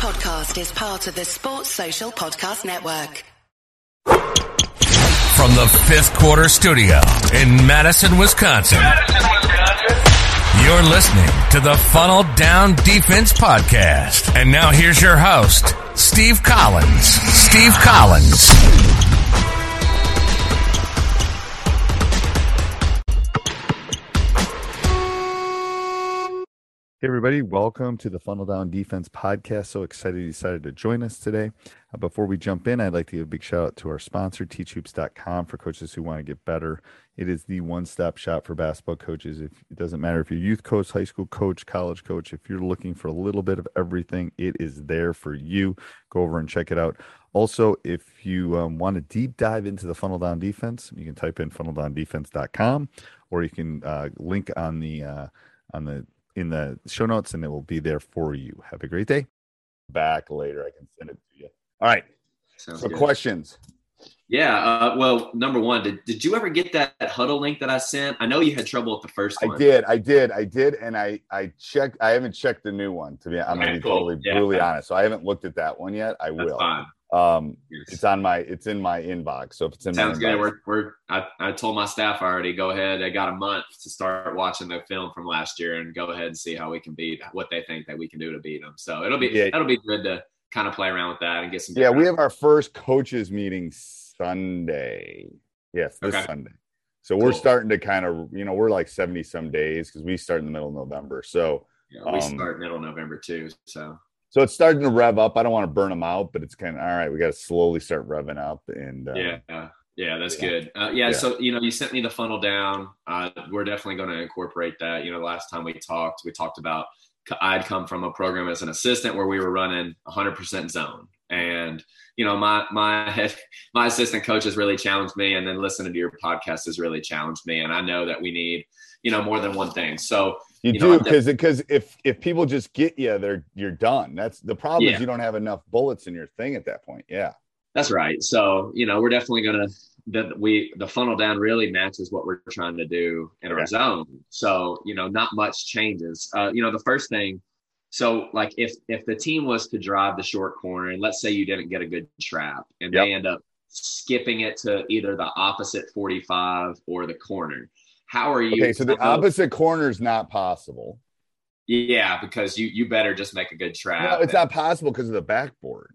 podcast is part of the Sports Social Podcast Network. From the fifth quarter studio in Madison, Wisconsin. You're listening to the Funnel Down Defense Podcast. And now here's your host, Steve Collins. Steve Collins. Hey, everybody, welcome to the Funnel Down Defense Podcast. So excited you decided to join us today. Uh, before we jump in, I'd like to give a big shout out to our sponsor, teachhoops.com, for coaches who want to get better. It is the one stop shop for basketball coaches. If It doesn't matter if you're youth coach, high school coach, college coach, if you're looking for a little bit of everything, it is there for you. Go over and check it out. Also, if you um, want to deep dive into the Funnel Down Defense, you can type in funneldowndefense.com or you can uh, link on the uh, on the in the show notes and it will be there for you. Have a great day. Back later, I can send it to you. All right. Sounds so, good. questions. Yeah. Uh, well, number one, did, did you ever get that, that Hudl link that I sent? I know you had trouble with the first one. I did, I did, I did, and I I checked. I haven't checked the new one to be. I'm gonna be cool. totally Yeah. brutally honest. So I haven't looked at that one yet. I That's will. fine. Um, Yes. it's on my it's in my inbox. So if it's in Sounds my good. inbox, We're, we're I, I told my staff already, go ahead. I got a month to start watching the film from last year and go ahead and see how we can beat what they think that we can do to beat them. So it'll be Yeah. that'll be good to kind of play around with that and get some. yeah, we have our first coaches meeting Sunday. Yes, this Okay. Sunday. So we're starting to kind of you know we're like seventy some days because we start in the middle of November. So Yeah, we um, start middle of November too. So so it's starting to rev up. I don't want to burn them out, but it's kind of all right. We got to slowly start revving up and uh, yeah. Yeah, that's yeah. good. Uh, yeah, Yeah. so you know, you sent me the funnel down. Uh, we're definitely going to incorporate that. You know, last time we talked, we talked about I'd come from a program as an assistant where we were running 100% zone, and you know, my my head, my assistant coach has really challenged me, and then listening to your podcast has really challenged me, and I know that we need you know more than one thing. So You, You do because because if if people just get you, they're you're done. That's the problem. Yeah. Is you don't have enough bullets in your thing at that point. Yeah, That's right. So, you know, we're definitely going to that we the funnel down really matches what we're trying to do in our Okay. zone. So, you know, not much changes. Uh, you know, the first thing, so like if if the team was to drive the short corner and let's say you didn't get a good trap and they end up skipping it to either the opposite 45 or the corner. How are you Okay, so the opposite corner is not possible. Yeah, because you you better just make a good trap. No, it's not possible because of the backboard.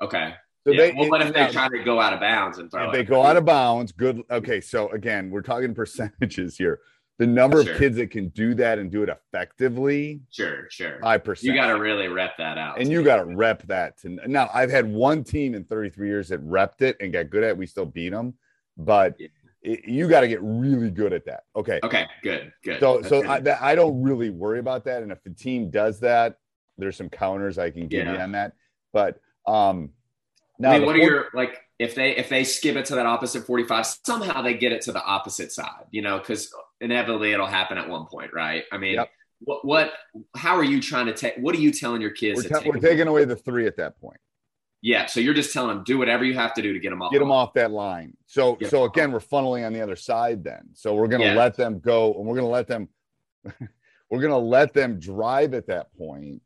okay. So yeah. they, well, what if they try to go out of bounds and throw if it? they go out of bounds, good. Okay, so again, we're talking percentages here. The number Sure. of kids that can do that and do it effectively, Sure, sure. five percent. You got to really rep that out. and you got to rep that. To, now, I've had one team in 33 years that repped it and got good at. it. We still beat them, but Yeah. It, you got to get really good at that. Okay, Okay, good, good. so That's so good. I, that, I don't really worry about that. And if the team does that, there's some counters I can give you on that. But um, now I mean, what are your like if they if they skip it to that opposite 45 somehow they get it to the opposite side you know because inevitably it'll happen at one point right i mean Yep. what what how are you trying to take what are you telling your kids we're, ta- we're taking away the three at that point. Yeah so you're just telling them do whatever you have to do to get them off Get them off that line. So Get so off. again, we're funneling on the other side then. So we're gonna Yeah. let them go, and we're gonna let them we're gonna let them drive at that point.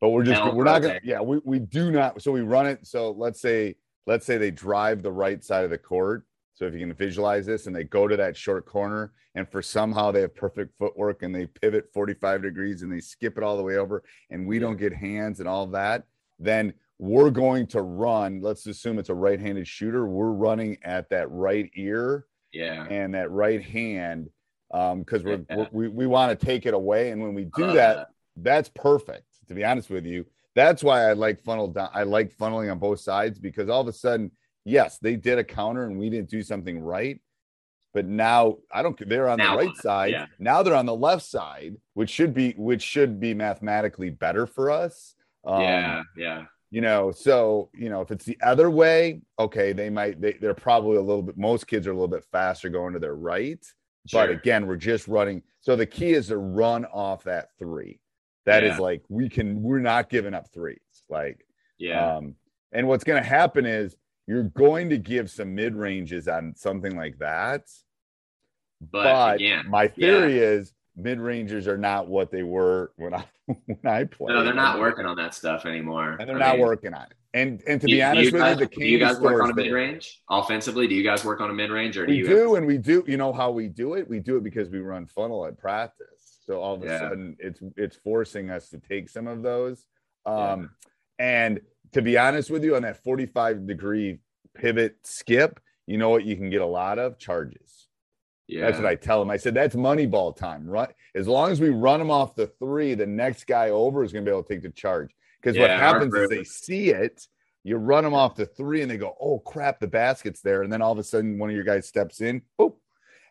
But we're just Now we're not gonna yeah we, we do not so we run it so let's say let's say they drive the right side of the court so if you can visualize this and they go to that short corner and for somehow they have perfect footwork and they pivot 45 degrees and they skip it all the way over and we don't get hands and all that then we're going to run let's assume it's a right-handed shooter we're running at that right ear yeah. and that right hand um because we're, Yeah. we, we want to take it away and when we do love that that's perfect to be honest with you. That's why i like funnel down i like funneling on both sides because all of a sudden yes they did a counter and we didn't do something right but now i don't they're on Now the right side Yeah. now they're on the left side which should be which should be mathematically better for us um, yeah yeah you know so you know if it's the other way okay they might they, they're probably a little bit most kids are a little bit faster going to their right. But again we're just running so the key is to run off that three. That is Yeah. like we can we're not giving up threes like yeah. um and what's going to happen is you're going to give some mid ranges on something like that. But, but again my theory is mid rangers are not what they were when I when I played. No, they're not working on that stuff anymore. and they're I not mean, working on it. And and to be honest you with guys, you, the do you guys work on a mid range offensively? Do you guys work on a mid range, or do We you? do, and we do. You know how we do it? We do it because we run funnel at practice. So all of a Yeah. sudden, it's it's forcing us to take some of those. Yeah. Um, and to be honest with you, on that forty-five degree pivot skip, you know what you can get a lot of charges. Yeah, That's what I tell them. I said that's money ball time, right? As long as we run them off the three, the next guy over is going to be able to take the charge. Because what Yeah, our happens is they see it, you run them off the three, and they go, "Oh crap, the basket's there!" And then all of a sudden, one of your guys steps in, boop,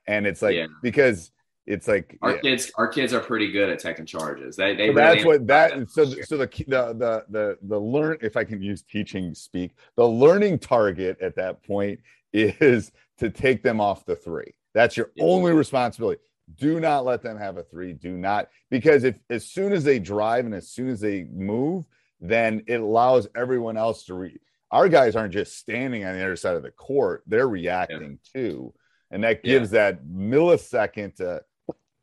and it's like Yeah. because it's like Our yeah. kids, our kids are pretty good at taking charges. They, they So really that's what that so so the the the the the learn if I can use teaching speak the learning target at that point is to take them off the three. That's your Yeah. only responsibility. Do not let them have a three. Do not because if as soon as they drive and as soon as they move, then it allows everyone else to re. Our guys aren't just standing on the other side of the court; they're reacting too, and that Yeah. gives that millisecond to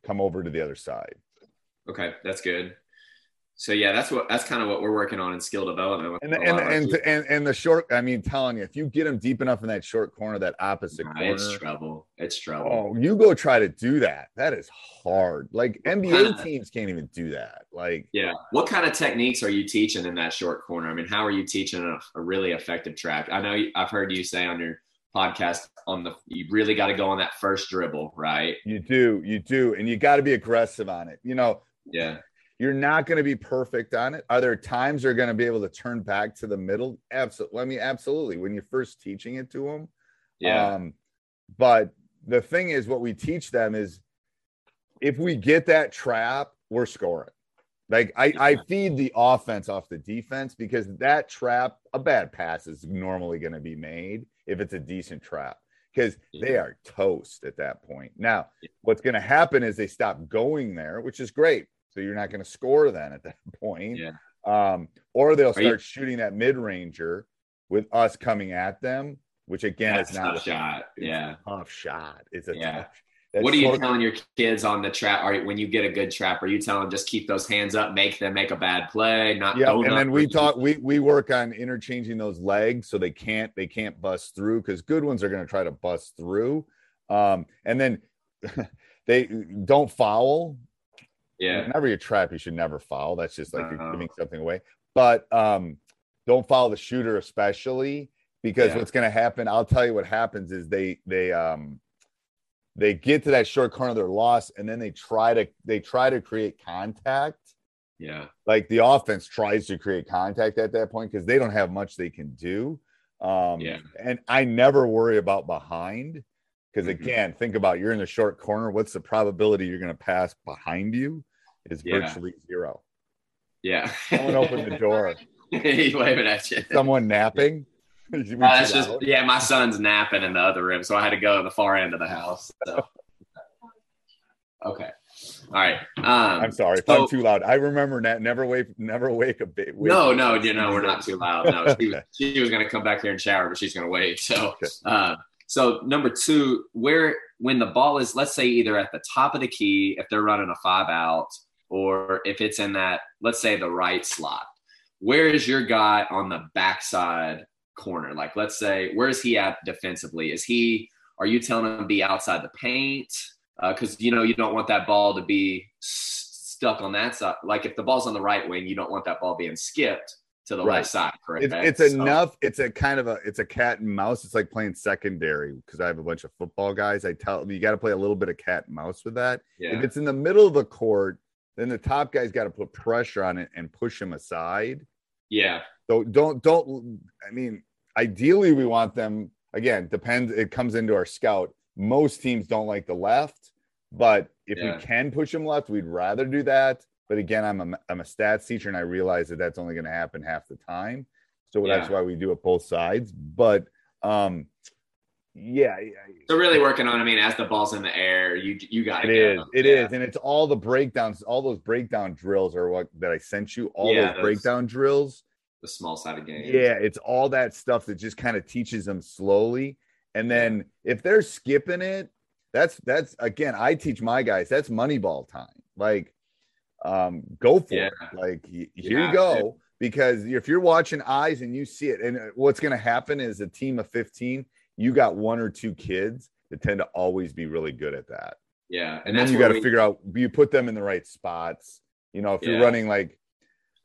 come over to the other side. Okay, that's good. So yeah, that's what that's kind of what we're working on in skill development. And and lot of our and, and and the short, I mean, telling you, if you get them deep enough in that short corner, that opposite Nah, corner, it's trouble. It's trouble. oh, you go try to do that. That is hard. Like NBA kinda- teams can't even do that. Like, Yeah. What kind of techniques are you teaching in that short corner? I mean, how are you teaching a, a really effective track? I know I've heard you say on your podcast on the you really got to go on that first dribble, right? you do, you do, and you got to be aggressive on it. You know, Yeah. You're not going to be perfect on it. Are there times they're going to be able to turn back to the middle? Absolutely. I mean, absolutely. When you're first teaching it to them, Yeah. Um, but the thing is, what we teach them is if we get that trap, we're scoring. Like I, I feed the offense off the defense because that trap, a bad pass is normally going to be made if it's a decent trap because they are toast at that point. Now, what's going to happen is they stop going there, which is great. So you're not going to score then at that point. Yeah. Um, or they'll Are you- start shooting that mid ranger with us coming at them, which again That's is a not tough shot. Yeah. a tough shot. It's a Yeah. tough. What are you telling your kids on the trap? Are when you get a good trap? Are you telling them just keep those hands up, make them make a bad play, not Yeah, and then we talk. We we work on interchanging those legs so they can't they can't bust through because good ones are going to try to bust through. Um, and then they don't foul. Yeah. Whenever you trap, you should never foul. That's just like you're giving something away. But um, don't foul the shooter, especially because Yeah. what's going to happen. I'll tell you what happens is they they um they get to that short corner, they're lost, and then they try to they try to create contact. Yeah. Like the offense tries to create contact at that point because they don't have much they can do. Um, Yeah. and I never worry about behind because Mhm. again, think about you're in the short corner. What's the probability you're going to pass behind you? Is Yeah. virtually zero. Yeah. Someone open the door. He's waving at you. Someone napping. He Uh, that's just loud? yeah. My son's napping in the other room, so I had to go to the far end of the house. So. Okay. All right. Um, I'm sorry if so- I'm too loud. I remember that. Never wake. Never wake a bit. no, no, you know we're not too loud. No, she, was- she was going to come back here and shower, but she's going to wait. So, Okay. uh, so number two, where when the ball is, let's say either at the top of the key if they're running a five out, or if it's in that, let's say the right slot. Where is your guy on the backside corner? Like, let's say, where is he at defensively? Is he? Are you telling him to be outside the paint? Uh, because you know you don't want that ball to be stuck on that side. Like if the ball's on the right wing, you don't want that ball being skipped to the Right. left side. Correct. It's, it's So- enough. It's a kind of a it's a cat and mouse. It's like playing secondary because I have a bunch of football guys. I tell you got to play a little bit of cat and mouse with that. Yeah. If it's in the middle of the court, then the top guy's got to put pressure on it and push him aside. yeah. So don't don't. I mean, ideally we want them again. Depends. It comes into our scout. Most teams don't like the left, but if Yeah. we can push them left, we'd rather do that. But again, I'm a I'm a stats teacher, and I realize that that's only going to happen half the time. So that's why we do it both sides. But um, yeah, So really working on. I mean, as the ball's in the air, you you got it is. It yeah. is, and it's all the breakdowns. All those breakdown drills are what that I sent you. All Yeah, those those- breakdown drills. the small side of game. Yeah, it's all that stuff that just kind of teaches them slowly. And then if they're skipping it, that's that's again, I teach my guys that's money ball time. Like, um, go for Yeah. it. Like, here you go. to. Because if you're watching eyes and you see it, and uh, what's going to happen is a team of 15, you got one or two kids that tend to always be really good at that. Yeah, And, then you got to we- figure out you put them in the right spots. You know, if you're running like,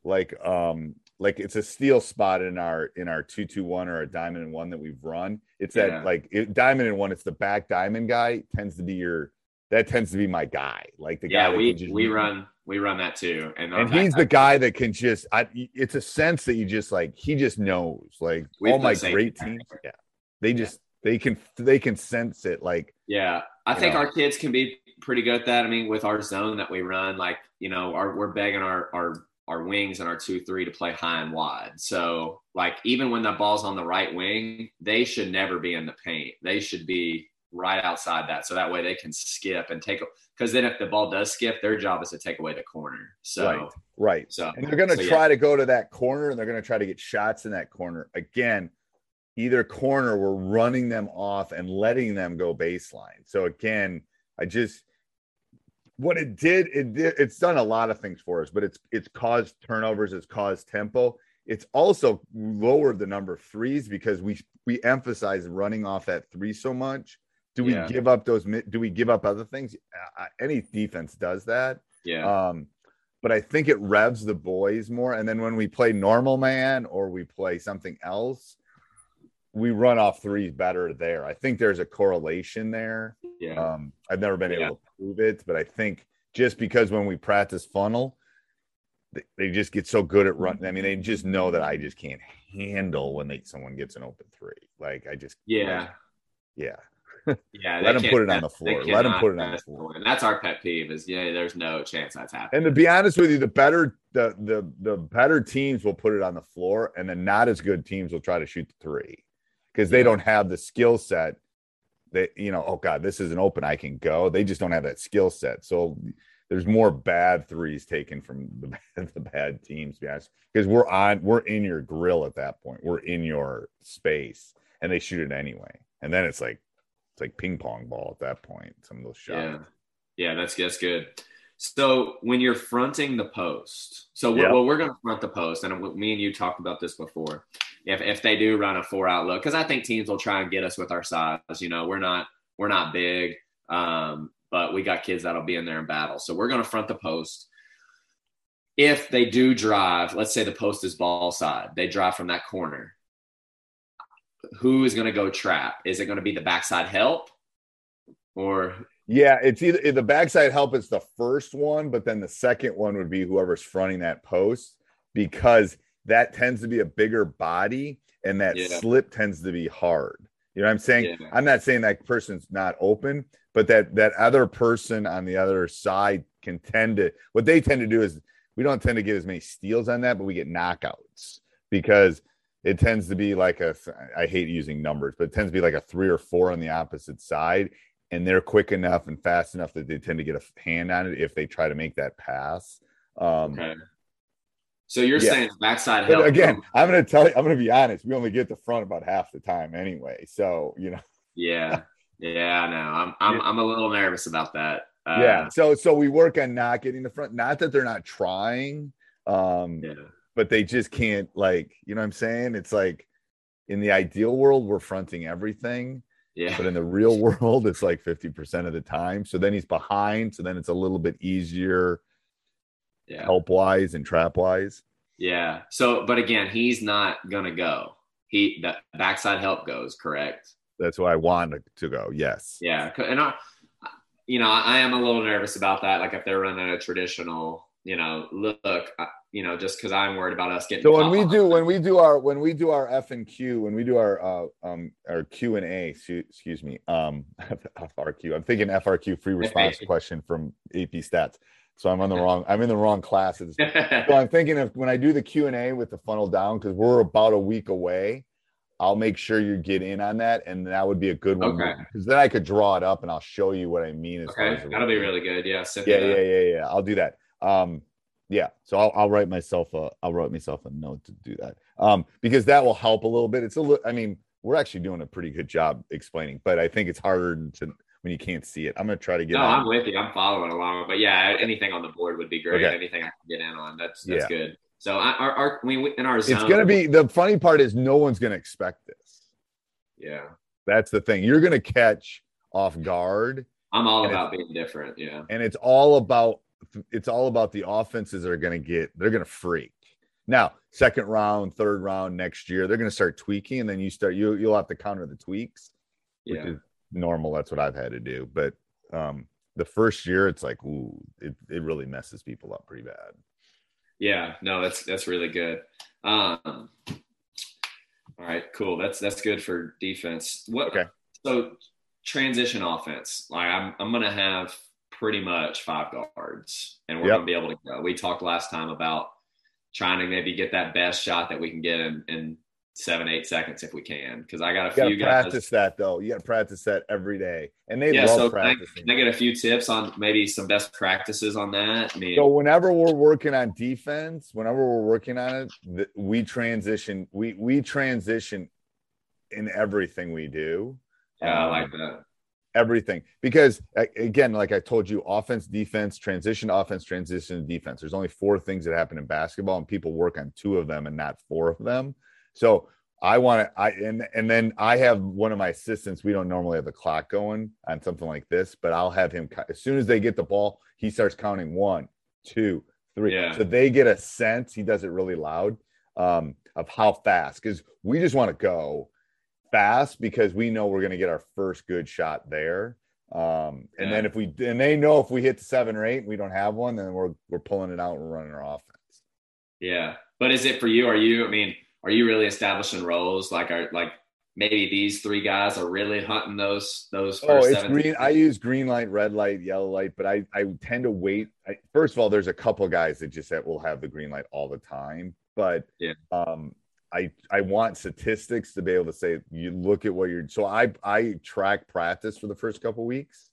like, um, like it's a steal spot in our in our two two one or a diamond and one that we've run. It's that like it, diamond and one. It's the back diamond guy tends to be your that tends to be my guy. Like the Yeah, guy. we just- we run we run that too, and, and he's the guy that can just. I, it's a sense that you just like he just knows. Like all my great teams, yeah, they just they can they can sense it. Like Yeah, I think know. our kids can be pretty good at that. I mean, with our zone that we run, like you know, our, we're begging our our our wings and our two three to play high and wide. So like even when the ball's on the right wing, they should never be in the paint. They should be right outside that, so that way they can skip and take. Because then if the ball does skip, their job is to take away the corner. So Right. right. so and they're going to so, yeah. try to go to that corner and they're going to try to get shots in that corner again either corner we're running them off and letting them go baseline. So again i just what it did it did it's done a lot of things for us but it's it's caused turnovers it's caused tempo. It's also lowered the number of threes because we we emphasize running off that three so much. Do we Yeah. give up those do we give up other things? Uh, any defense does that. Yeah, um, but I think it revs the boys more. And then when we play normal man or we play something else, we run off threes better there. I think there's a correlation there. yeah, Um, I've never been Yeah. able to prove it, but I think just because when we practice funnel, they, they just get so good at running. I mean, they just know that I just can't handle when they someone gets an open three. Like I just yeah. yeah. Yeah, Let they 'em put it on the floor. Let cannot put it on the floor. And that's our pet peeve is yeah, there's no chance that's happening. And to be honest with you, the better the the the better teams will put it on the floor, and the not as good teams will try to shoot the three because they don't have the skill set. That you know, oh god, this is an open. I can go. They just don't have that skill set. So there's more bad threes taken from the bad, the bad teams, to be honest, because we're on we're in your grill at that point. We're in your space, and they shoot it anyway. And then it's like it's like ping pong ball at that point. Some of those shots. Yeah, yeah, that's that's good. So when you're fronting the post, so we're, Yeah. well, we're going to front the post, and me and you talked about this before. If if they do run a four out look, because I think teams will try and get us with our size. You know, we're not we're not big, um, but we got kids that'll be in there in battle. So we're going to front the post. If they do drive, let's say the post is ball side, they drive from that corner. Who is going to go trap? Is it going to be the backside help, or Yeah, it's either the backside help is the first one, but then the second one would be whoever's fronting that post because that tends to be a bigger body and that Yeah. slip tends to be hard. You know what I'm saying? Yeah. I'm not saying that person's not open, but that that other person on the other side can tend to what they tend to do is we don't tend to get as many steals on that, but we get knockouts because it tends to be like a I hate using numbers, but it tends to be like a three or four on the opposite side and they're quick enough and fast enough that they tend to get a hand on it if they try to make that pass. Um, Okay. So you're Yeah. saying backside but again, I'm going to tell you, I'm going to be honest. We only get the front about half the time anyway. So, you know, yeah, yeah, I know. I'm I'm. I'm a little nervous about that. Uh, yeah. So, so we work on not getting the front, not that they're not trying, um, yeah, but they just can't like, you know what I'm saying? It's like in the ideal world, we're fronting everything. yeah, but in the real world it's like 50% of the time so then he's behind so then it's a little bit easier yeah, help wise and trap wise yeah. So, but again, he's not gonna go. He the backside help goes correct. that's why i want to go yes Yeah, and I, you know, I am a little nervous about that. Like if they're running a traditional, you know, look, you know, just because I'm worried about us getting. so when we do when we do our when we do our f and q when we do our uh um our q and a excuse me um frq i'm thinking frq free response question from ap stats so i'm on the wrong i'm in the wrong classes so I'm thinking of when I do the Q and A with the funnel down because we're about a week away. I'll make sure you get in on that, and that would be a good one Okay. because then I could draw it up and I'll show you what I mean. As okay, as that'll be really good. Yeah, yeah, yeah, yeah, yeah. I'll do that. Um, yeah. So I'll, I'll write myself a I'll write myself a note to do that. Um, because that will help a little bit. It's a little. I mean, we're actually doing a pretty good job explaining, but I think it's harder to when you can't see it. I'm gonna try to get. No, on. I'm with you. I'm following along. But yeah, anything on the board would be great. Okay. Anything I can get in on, that's that's Yeah. good. So I, our, our, I mean, we- in our zone, It's gonna be the funny part is no one's gonna expect this. Yeah, That's the thing. You're gonna catch off guard, I'm all about being different. Yeah, and it's all about it's all about the offenses are gonna get they're gonna freak. Now, second round, third round next year, they're gonna start tweaking, and then you start you you'll have to counter the tweaks. which yeah, is normal. That's what I've had to do. But um, the first year, it's like, ooh, it, it really messes people up pretty bad. yeah. No, that's that's really good. Um, all right, cool. That's that's good for defense. What? Okay. So transition offense. Like I'm I'm gonna have pretty much five guards, and we're Yep. gonna be able to go. We talked last time about trying to maybe get that best shot that we can get in, in seven eight seconds if we can. Because I got a You got few to guys. practice that though. You got to practice that every day, and they Yeah, love so can I, practicing. can I get a few tips on maybe some best practices on that? I mean, So whenever we're working on defense, whenever we're working on it, we transition. We we transition in everything we do. yeah, I Um, like that. everything because again like i told you offense defense transition offense transition defense there's only four things that happen in basketball and people work on two of them and not four of them so i want to i and and then i have one of my assistants we don't normally have the clock going on something like this but i'll have him as soon as they get the ball he starts counting one two three Yeah. so they get a sense he does it really loud um of how fast because we just want to go fast because we know we're going to get our first good shot there. Um, and Yeah. then if we and they know if we hit the seven or eight, and we don't have one, then we're we're pulling it out and running our offense. Yeah, but is it for you? Are you? I mean, are you really establishing roles? Like, are like maybe these three guys are really hunting those those first Oh, it's seven green. I use green light, red light, yellow light, but I I tend to wait. I, first of all, there's a couple guys that just that will have the green light all the time, but Yeah. um, I I want statistics to be able to say you look at what you're. So I I track practice for the first couple weeks,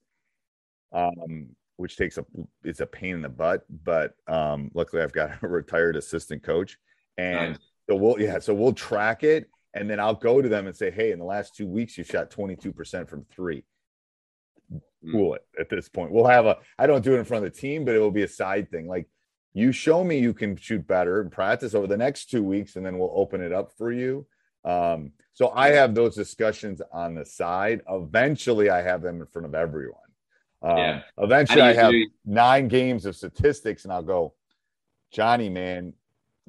um, which takes a it's a pain in the butt, but um, luckily I've got a retired assistant coach, and Nice. So we'll yeah, so we'll track it, and then I'll go to them and say, hey, in the last two weeks you shot 22 percent from three Mm. cool it at this point. We'll have a I don't do it in front of the team, but it will be a side thing. Like you show me you can shoot better and practice over the next two weeks, and then we'll open it up for you. Um, so I have those discussions on the side. Eventually, I have them in front of everyone. Um, Yeah. Eventually, I have nine games of statistics, and I'll go, Johnny, man,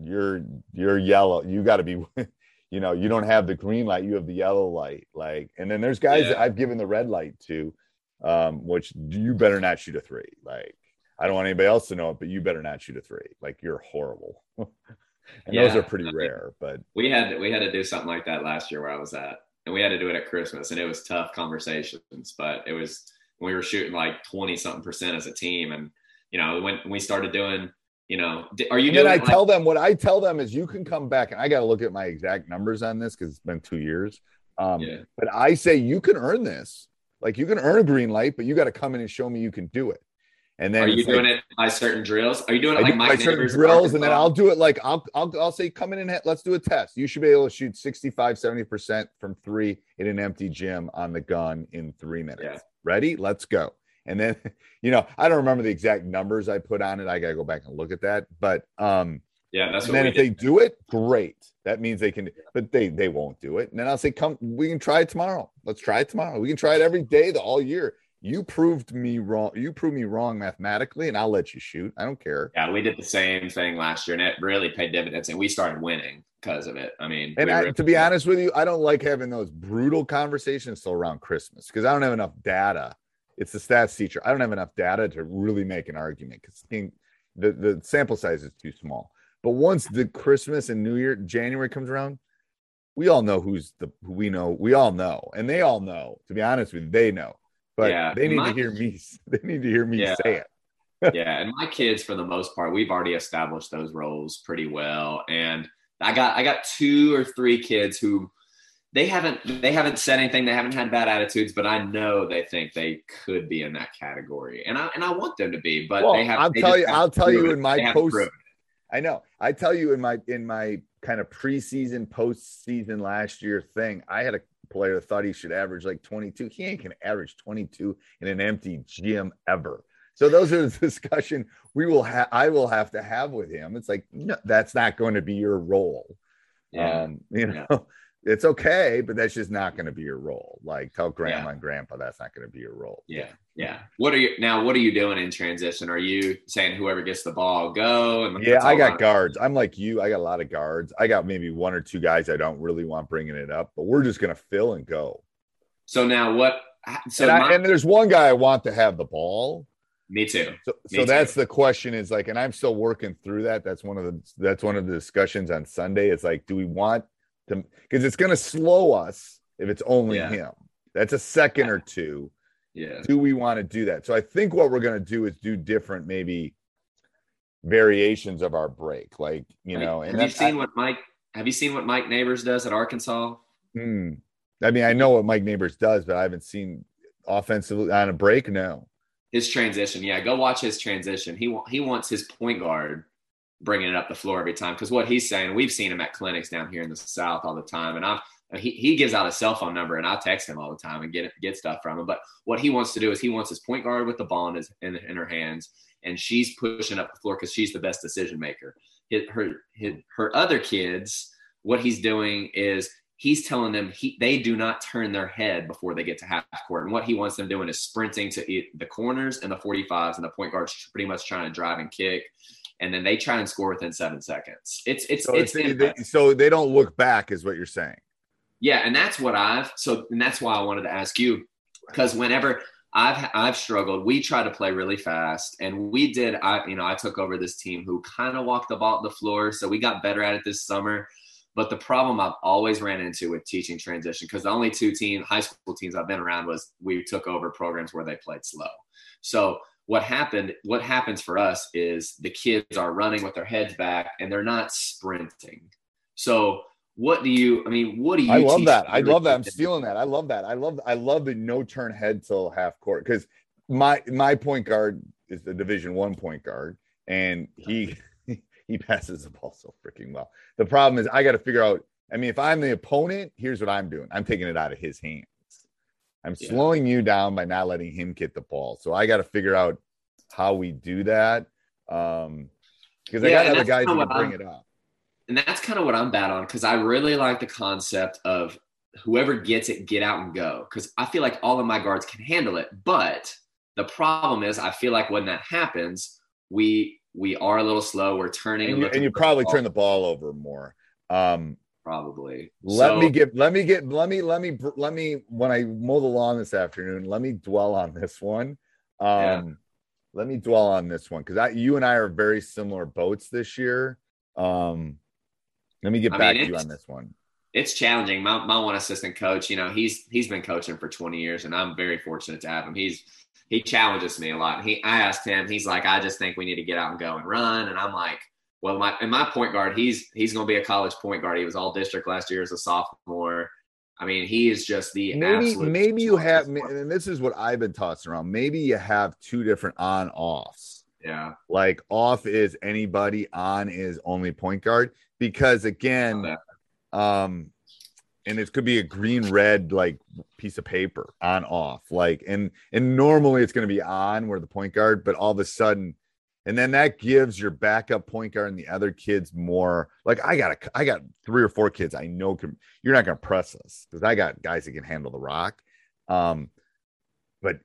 you're you're yellow. You got to be, you know, you don't have the green light. You have the yellow light. Like, and then there's guys that I've given the red light to, um, which you better not shoot a three. Like, I don't want anybody else to know it, but you better not shoot a three. Like, you're horrible. and those are pretty rare, but We had we had to do something like that last year where I was at, and we had to do it at Christmas, and it was tough conversations, but it was we were shooting like twenty something percent as a team, and you know when we started doing, you know, are you and then I like- tell them what I tell them is you can come back and I got to look at my exact numbers on this because it's been two years. Um, Yeah. But I say you can earn this. Like you can earn a green light, but you got to come in and show me you can do it. And then Are you doing like, it by certain drills? Are you doing it like do my certain drills, and then I'll do it like I'll I'll I'll say come in and ha- let's do a test. You should be able to shoot 65, 70 percent from three in an empty gym on the gun in three minutes. Yeah. Ready? Let's go. And then you know I don't remember the exact numbers I put on it. I got to go back and look at that. But um, Yeah, that's and what then if did. they do it, great. That means they can, but they they won't do it. And then I'll say, come, we can try it tomorrow. Let's try it tomorrow. We can try it every day, the all year. You proved me wrong. You proved me wrong mathematically, and I'll let you shoot. I don't care. Yeah, we did the same thing last year, and it really paid dividends, and we started winning because of it. I mean, And we I, to be honest with you, I don't like having those brutal conversations till around Christmas because I don't have enough data. It's the stats teacher. I don't have enough data to really make an argument because the the sample size is too small. But once the Christmas and New Year, January comes around, we all know who's the who we know. We all know, and they all know. To be honest with you, they know. But Yeah, they need my- to hear me. They need to hear me Yeah. say it. yeah, and my kids, for the most part, we've already established those roles pretty well. And I got I got two or three kids who they haven't they haven't said anything, they haven't had bad attitudes, but I know they think they could be in that category, and I and I want them to be, but Well, they have. I'll they tell you- I'll tell you in my post- I know. I tell you in my in my kind of preseason, postseason last year thing, I had a player thought he should average like 22. He ain't gonna average 22 in an empty gym ever. So those are the discussion we will have. I will have to have with him. It's like no, that's not going to be your role. Yeah. Um, you know, Yeah. It's okay, but that's just not going to be your role. Like tell grandma Yeah. and grandpa that's not going to be your role. Yeah, yeah. What are you now? What are you doing in transition? Are you saying whoever gets the ball go? And Yeah, I got guards. I'm like you. I got a lot of guards. I got maybe one or two guys I don't really want bringing it up, but we're just going to fill and go. So now what? So and, I, my- and there's one guy I want to have the ball. me too. So, Me so that's the question is like, and I'm still working through that. That's one of the that's one of the discussions on Sunday. It's like, do we want because it's going to slow us if it's only Yeah. him. That's a second or two. Yeah, Do we want to do that? So I think what we're going to do is do different, maybe variations of our break, like you know. And have you seen what Mike? Have you seen what Mike Neighbors does at Arkansas? Hmm. I mean, I know what Mike Neighbors does, but I haven't seen offensively on a break. No. His transition, yeah, go watch his transition. He wa- he wants his point guard bringing it up the floor every time because what he's saying, we've seen him at clinics down here in the South all the time, and I've he, he gives out a cell phone number and I text him all the time and get get stuff from him. But what he wants to do is he wants his point guard with the ball in his in, in her hands, and she's pushing up the floor because she's the best decision maker. His, her his, her other kids, what he's doing is he's telling them he they do not turn their head before they get to half court. And what he wants them doing is sprinting to the corners and the 45s, and the point guard's pretty much trying to drive and kick. And then they try and score within seven seconds. It's it's So, it's, it's, they, so they don't look back, is what you're saying. yeah, and that's what I've so and that's why I wanted to ask you because whenever I've I've struggled, we try to play really fast, and we did. I you know I took over this team who kind of walked the ball the floor, so we got better at it this summer. But the problem I've always ran into with teaching transition because the only two team high school teams I've been around was we took over programs where they played slow. So what happened? What happens for us is the kids are running with their heads back and they're not sprinting. So what do you? I mean, what do you? I love that. I love that. I'm stealing that. I love that. I love I love the no turn head till half court because my my point guard is the division one point guard and he he passes the ball so freaking well. The problem is I got to figure out. I mean, if I'm the opponent, here's what I'm doing. I'm taking it out of his hands. I'm Yeah. slowing you down by not letting him get the ball. So I got to figure out how we do that. Um, because I got other guys who kinda can what bring I'm- it up. and that's kind of what I'm bad on because I really like the concept of whoever gets it, get out and go. Because I feel like all of my guards can handle it, but the problem is I feel like when that happens, we we are a little slow. We're turning And you, and you probably ball, turn the ball over more. Um, probably. Let So- me get, let me get, let me, let me, let me, when I mow the lawn this afternoon, let me dwell on this one. Um, Yeah. let me dwell on this one because I, you and I are very similar boats this year. Um, let me get I back mean, to you on this one. it's challenging. My my one assistant coach, you know, he's he's been coaching for 20 years, and I'm very fortunate to have him. He's he challenges me a lot. He I asked him, he's like, I just think we need to get out and go and run, and I'm like, well, my and my point guard, he's he's going to be a college point guard. He was all district last year as a sophomore. I mean, he is just the Maybe, maybe you have, and this is what I've been tossing around. Maybe you have two different on offs. yeah, Like off is anybody, on is only point guard. Because again, um and it could be a green red like piece of paper on off like and and normally it's going to be on where the point guard but all of a sudden and then that gives your backup point guard and the other kids more like i got a, i got three or four kids i know can you're not going to press us because i got guys that can handle the rock um but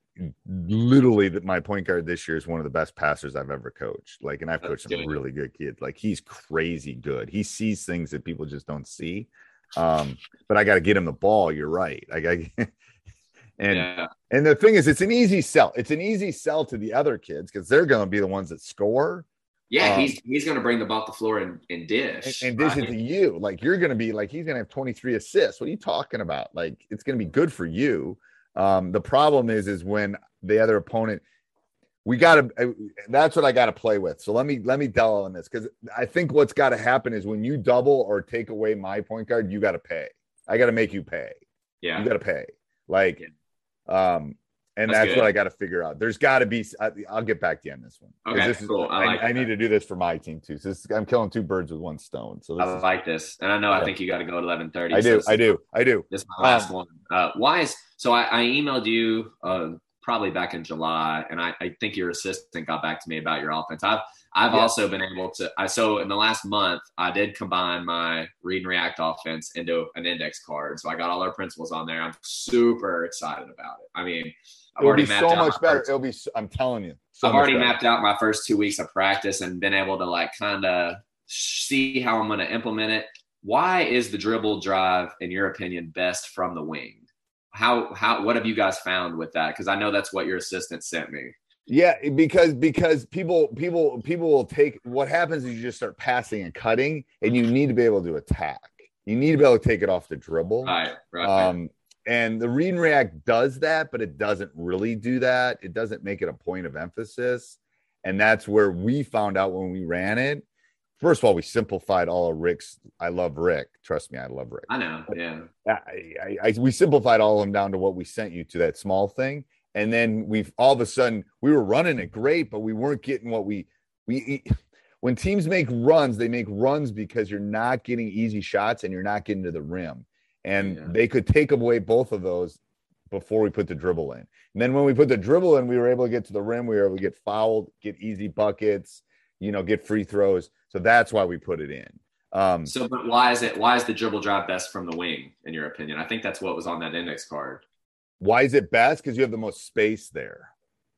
literally that my point guard this year is one of the best passers I've ever coached. Like, and I've That's coached some good. really good kids. Like, he's crazy good. He sees things that people just don't see. Um, but I got to get him the ball. You're right. I got, and yeah, and the thing is, it's an easy sell. It's an easy sell to the other kids because they're going to be the ones that score yeah. Um, he's he's going to bring the ball to the floor and, and and, dish. and dish it to you. Like you're going to be like he's going to have 23 assists. What are you talking about? Like it's going to be good for you. Um, the problem is, is when the other opponent, we got to. That's what I got to play with. So let me let me delve on this because I think what's got to happen is when you double or take away my point guard, you got to pay. I got to make you pay. yeah, You got to pay. Like, um, and That's that's, what I got to figure out. There's got to be. I, I'll get back to you on this one. Okay, this is, cool. I I, like I need to do this for my team too. So this, I'm killing two birds with one stone. So this I is, like this, and I know Yeah. I think you got to go at eleven thirty. I do, I do, I do. This is my last Um, one. Uh, why is so? I, I emailed you uh, probably back in July, and I, I think your assistant got back to me about your offense. I've I've Yeah. also been able to. I so in the last month, I did combine my read and react offense into an index card. So I got all our principles on there. I'm super excited about it. I mean, I've It'll already be mapped so out much better. first- It'll be. I'm telling you. So I've already better. mapped out my first two weeks of practice and been able to like kind of see how I'm going to implement it. Why is the dribble drive, in your opinion, best from the wing? How how what have you guys found with that? Because I know that's what your assistant sent me. Yeah, because because people people people will take what happens is you just start passing and cutting, and you need to be able to attack. You need to be able to take it off the dribble. Right, right. Um, and the read and react does that, but it doesn't really do that. It doesn't make it a point of emphasis. And that's where we found out when we ran it. First of all, we simplified all of Rick's. I love Rick. Trust me, I love Rick. I know. Yeah. I, I, I, we simplified all of them down to what we sent you to that small thing. And then we've all of a sudden we were running it great, but we weren't getting what we we when teams make runs, they make runs because you're not getting easy shots and you're not getting to the rim. And Yeah. they could take away both of those before we put the dribble in. And then when we put the dribble in, we were able to get to the rim, we were able to get fouled, get easy buckets, you know, get free throws. So that's why we put it in. Um, So, but why is it? Why is the dribble drive best from the wing, in your opinion? I think that's what was on that index card. Why is it best? Because you have the most space there.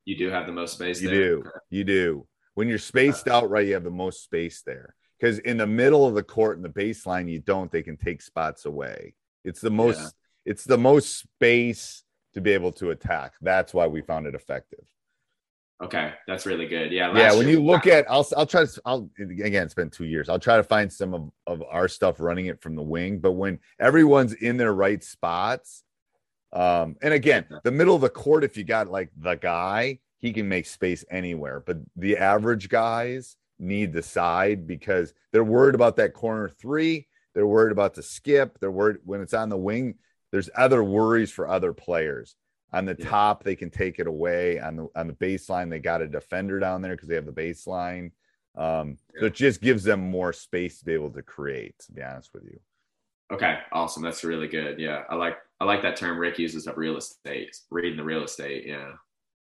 You do have the most space. You there. do. You do. When you're spaced uh. out right, you have the most space there. Because in the middle of the court and the baseline, you don't. They can take spots away. It's the most. Yeah. It's the most space to be able to attack. That's why we found it effective. Okay, that's really good. Yeah. yeah. When year- you look at, I'll I'll try to. I'll again. It's been two years. I'll try to find some of of our stuff running it from the wing. But when everyone's in their right spots, um, and again, the middle of the court, if you got like the guy, he can make space anywhere. But the average guys need the side because they're worried about that corner three. They're worried about the skip. They're worried when it's on the wing. There's other worries for other players. On the Yeah. top, they can take it away. On the on the baseline, they got a defender down there because they have the baseline. Um, so it just gives them more space to be able to create. To be honest with you. Okay, awesome. That's really good. Yeah, I like I like that term Rick uses of real estate, reading the real estate. Yeah,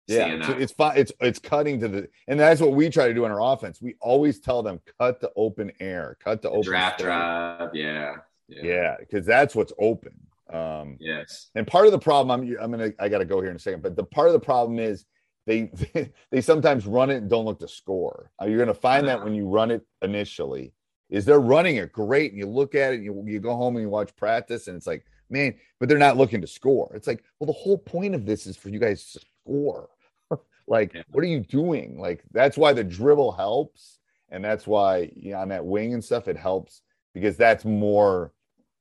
Yeah, so it's fine. It's it's cutting to the, and that's what we try to do in our offense. We always tell them cut the open air, cut the The open draft space. drive. Yeah, Yeah, because that's what's open. Um, Yes. and part of the problem, I'm I'm gonna I gotta go here in a second, but the part of the problem is they they sometimes run it and don't look to score. You're gonna find that when you run it initially, is they're running it great, and you look at it, and you you go home and you watch practice, and it's like, man, but they're not looking to score. It's like, well, the whole point of this is for you guys to score. like, Yeah. what are you doing? Like, that's why the dribble helps, and that's why you know, on that wing and stuff, it helps because that's more.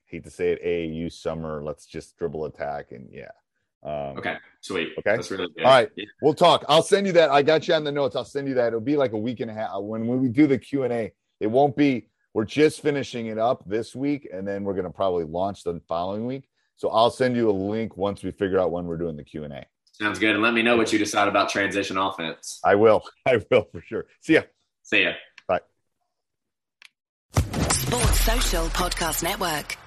Hate to say it, AAU summer. Let's just dribble attack, and yeah. Um, Okay. Sweet. Okay. That's really good. All right. Yeah. We'll talk. I'll send you that. I got you on the notes. I'll send you that. It'll be like a week and a half when when we do the Q and A. It won't be. We're just finishing it up this week, and then we're gonna probably launch the following week. So I'll send you a link once we figure out when we're doing the Q and A. Sounds good. And let me know what you decide about transition offense. I will. I will for sure. See ya. See ya. Bye. Sports Social Podcast Network.